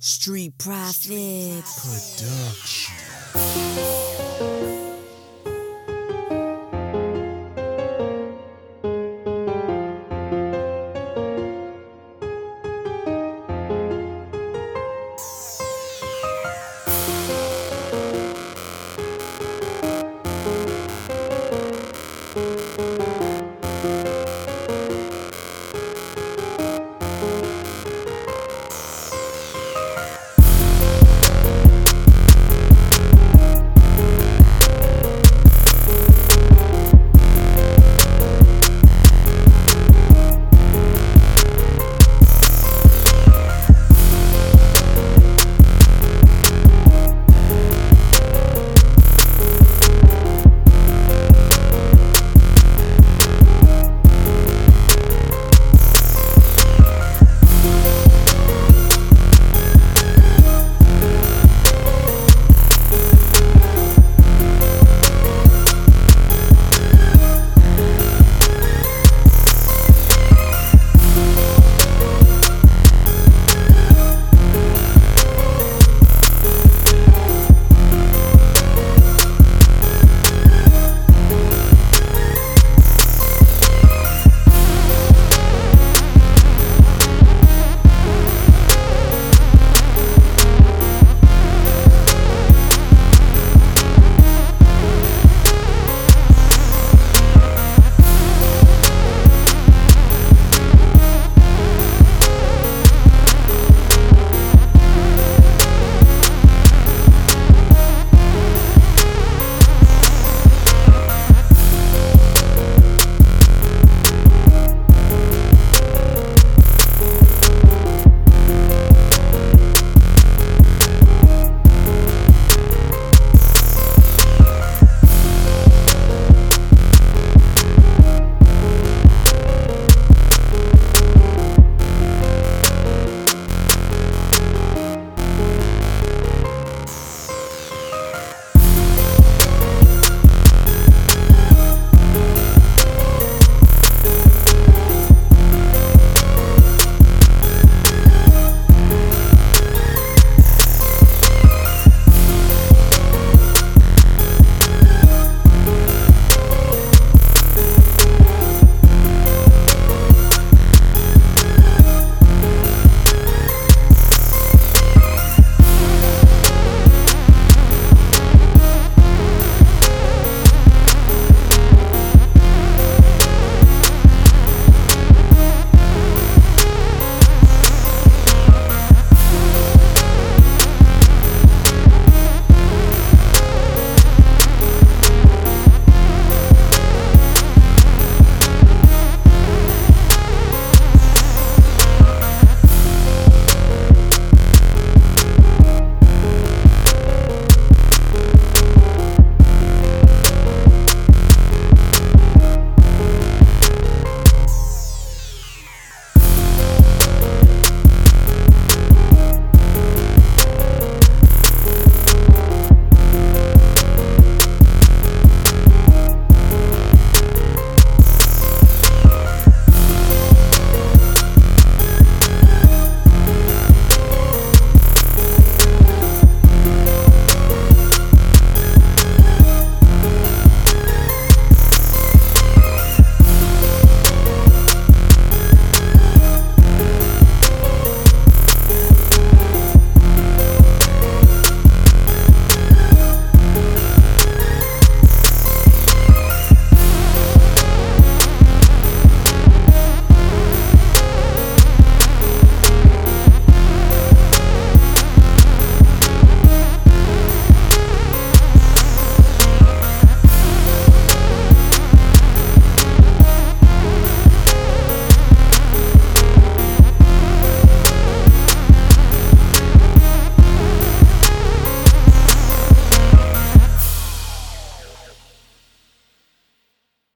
Street Profit Production.